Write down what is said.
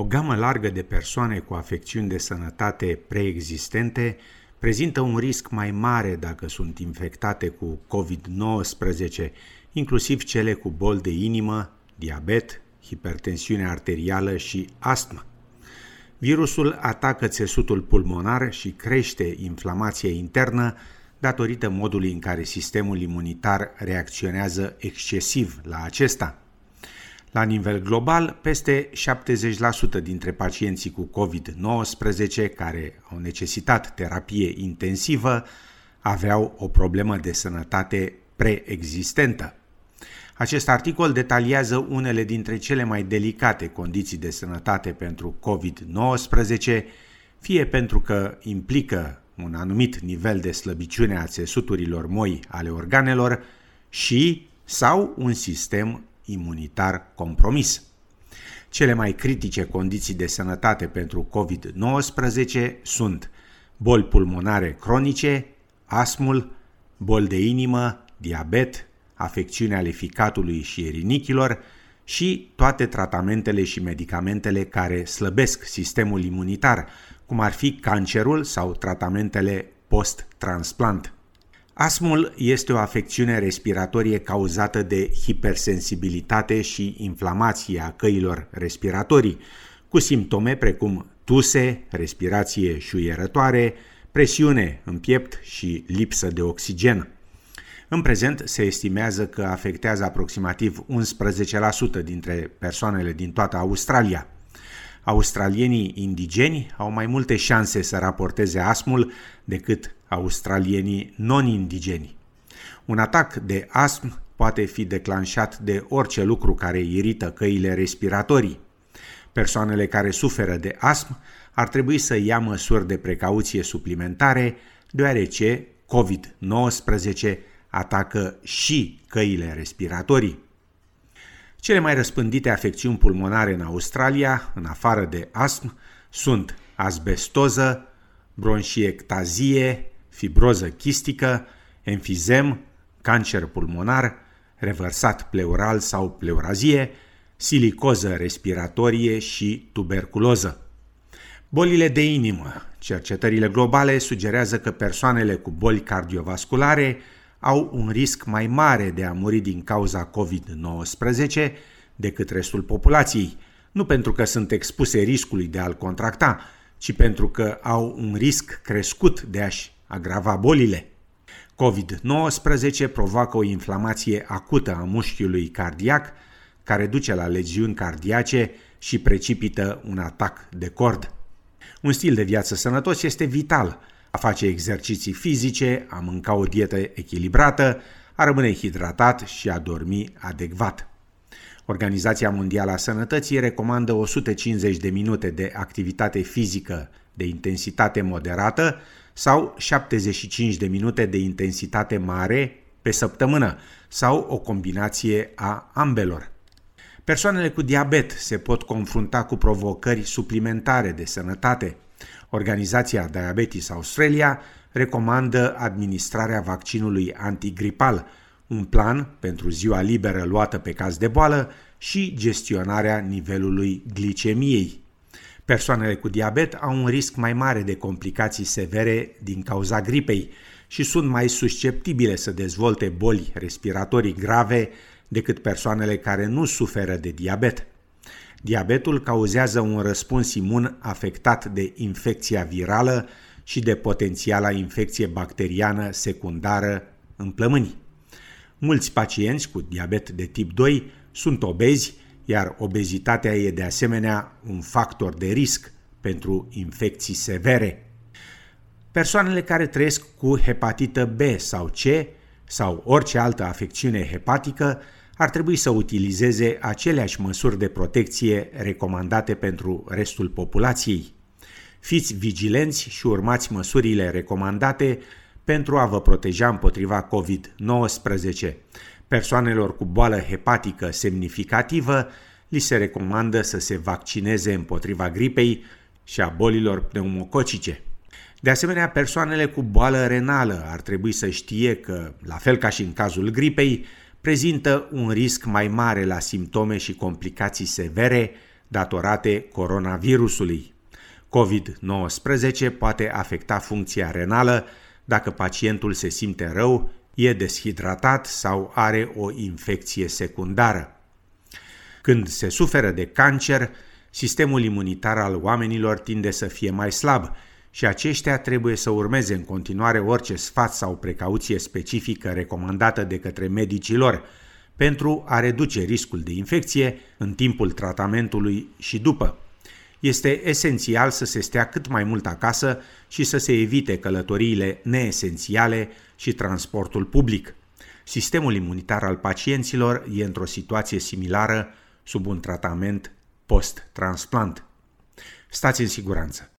O gamă largă de persoane cu afecțiuni de sănătate preexistente prezintă un risc mai mare dacă sunt infectate cu COVID-19, inclusiv cele cu boli de inimă, diabet, hipertensiune arterială și astmă. Virusul atacă țesutul pulmonar și crește inflamația internă datorită modului în care sistemul imunitar reacționează excesiv la acesta. La nivel global, peste 70% dintre pacienții cu COVID-19 care au necesitat terapie intensivă aveau o problemă de sănătate preexistentă. Acest articol detaliază unele dintre cele mai delicate condiții de sănătate pentru COVID-19, fie pentru că implică un anumit nivel de slăbiciune a țesuturilor moi ale organelor și sau un sistem imunitar compromis. Cele mai critice condiții de sănătate pentru COVID-19 sunt boli pulmonare cronice, asmul, boli de inimă, diabet, afecțiuni ale ficatului și erinichilor și toate tratamentele și medicamentele care slăbesc sistemul imunitar, cum ar fi cancerul sau tratamentele post-transplant. Asmul este o afecțiune respiratorie cauzată de hipersensibilitate și inflamație a căilor respiratorii, cu simptome precum tuse, respirație șuierătoare, presiune în piept și lipsă de oxigen. În prezent se estimează că afectează aproximativ 11% dintre persoanele din toată Australia. Australienii indigeni au mai multe șanse să raporteze asmul decât australienii non-indigeni. Un atac de asm poate fi declanșat de orice lucru care irită căile respiratorii. Persoanele care suferă de asm ar trebui să ia măsuri de precauție suplimentare, deoarece COVID-19 atacă și căile respiratorii. Cele mai răspândite afecțiuni pulmonare în Australia, în afară de astm, sunt asbestoză, bronșiectazie, fibroză chistică, enfizem, cancer pulmonar, reversat pleural sau pleurazie, silicoză respiratorie și tuberculoză. Bolile de inimă. Cercetările globale sugerează că persoanele cu boli cardiovasculare au un risc mai mare de a muri din cauza COVID-19 decât restul populației, nu pentru că sunt expuse riscului de a-l contracta, ci pentru că au un risc crescut de a-și agrava bolile. COVID-19 provoacă o inflamație acută a mușchiului cardiac, care duce la leziuni cardiace și precipită un atac de cord. Un stil de viață sănătos este vital. A face exerciții fizice, a mânca o dietă echilibrată, a rămâne hidratat și a dormi adecvat. Organizația Mondială a Sănătății recomandă 150 de minute de activitate fizică de intensitate moderată sau 75 de minute de intensitate mare pe săptămână sau o combinație a ambelor. Persoanele cu diabet se pot confrunta cu provocări suplimentare de sănătate. Organizația Diabetes Australia recomandă administrarea vaccinului antigripal, un plan pentru ziua liberă luată pe caz de boală și gestionarea nivelului glicemiei. Persoanele cu diabet au un risc mai mare de complicații severe din cauza gripei și sunt mai susceptibile să dezvolte boli respiratorii grave decât persoanele care nu suferă de diabet. Diabetul cauzează un răspuns imun afectat de infecția virală și de potențiala infecție bacteriană secundară în plămâni. Mulți pacienți cu diabet de tip 2 sunt obezi iar obezitatea e de asemenea un factor de risc pentru infecții severe. Persoanele care trăiesc cu hepatită B sau C sau orice altă afecțiune hepatică ar trebui să utilizeze aceleași măsuri de protecție recomandate pentru restul populației. Fiți vigilenți și urmați măsurile recomandate pentru a vă proteja împotriva COVID-19. Persoanelor cu boală hepatică semnificativă li se recomandă să se vaccineze împotriva gripei și a bolilor pneumococice. De asemenea, persoanele cu boală renală ar trebui să știe că, la fel ca și în cazul gripei, prezintă un risc mai mare la simptome și complicații severe datorate coronavirusului. COVID-19 poate afecta funcția renală dacă pacientul se simte rău, e deshidratat sau are o infecție secundară. Când se suferă de cancer, sistemul imunitar al oamenilor tinde să fie mai slab și aceștia trebuie să urmeze în continuare orice sfat sau precauție specifică recomandată de către medicii lor pentru a reduce riscul de infecție în timpul tratamentului și după. Este esențial să se stea cât mai mult acasă și să se evite călătoriile neesențiale și transportul public. Sistemul imunitar al pacienților e într-o situație similară sub un tratament post-transplant. Stați în siguranță!